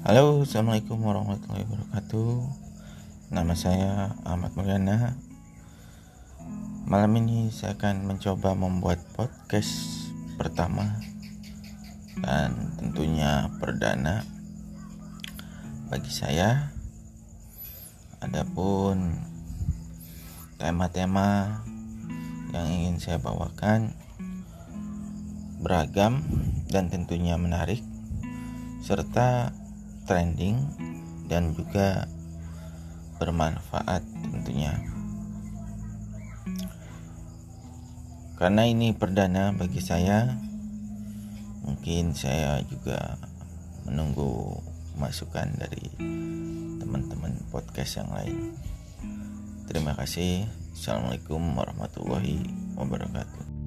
Halo, assalamualaikum warahmatullahi wabarakatuh. Nama saya Ahmad Mulyana. Malam ini saya akan mencoba membuat podcast pertama dan tentunya perdana bagi saya. Adapun tema-tema yang ingin saya bawakan beragam dan tentunya menarik serta trending dan juga bermanfaat tentunya. Karena ini perdana bagi saya, mungkin saya juga menunggu masukan dari teman-teman podcast yang lain. Terima kasih. Assalamualaikum warahmatullahi wabarakatuh.